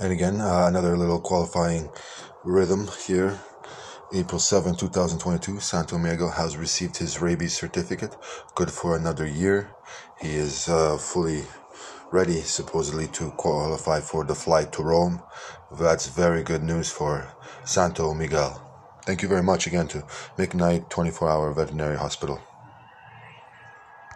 And again, uh, another little qualifying rhythm here. April 7, 2022, Santo Miguel has received his rabies certificate, good for another year. He is uh, fully ready, supposedly, to qualify for the flight to Rome. That's very good news for Santo Miguel. Thank you very much again to McKnight 24 Hour Veterinary Hospital.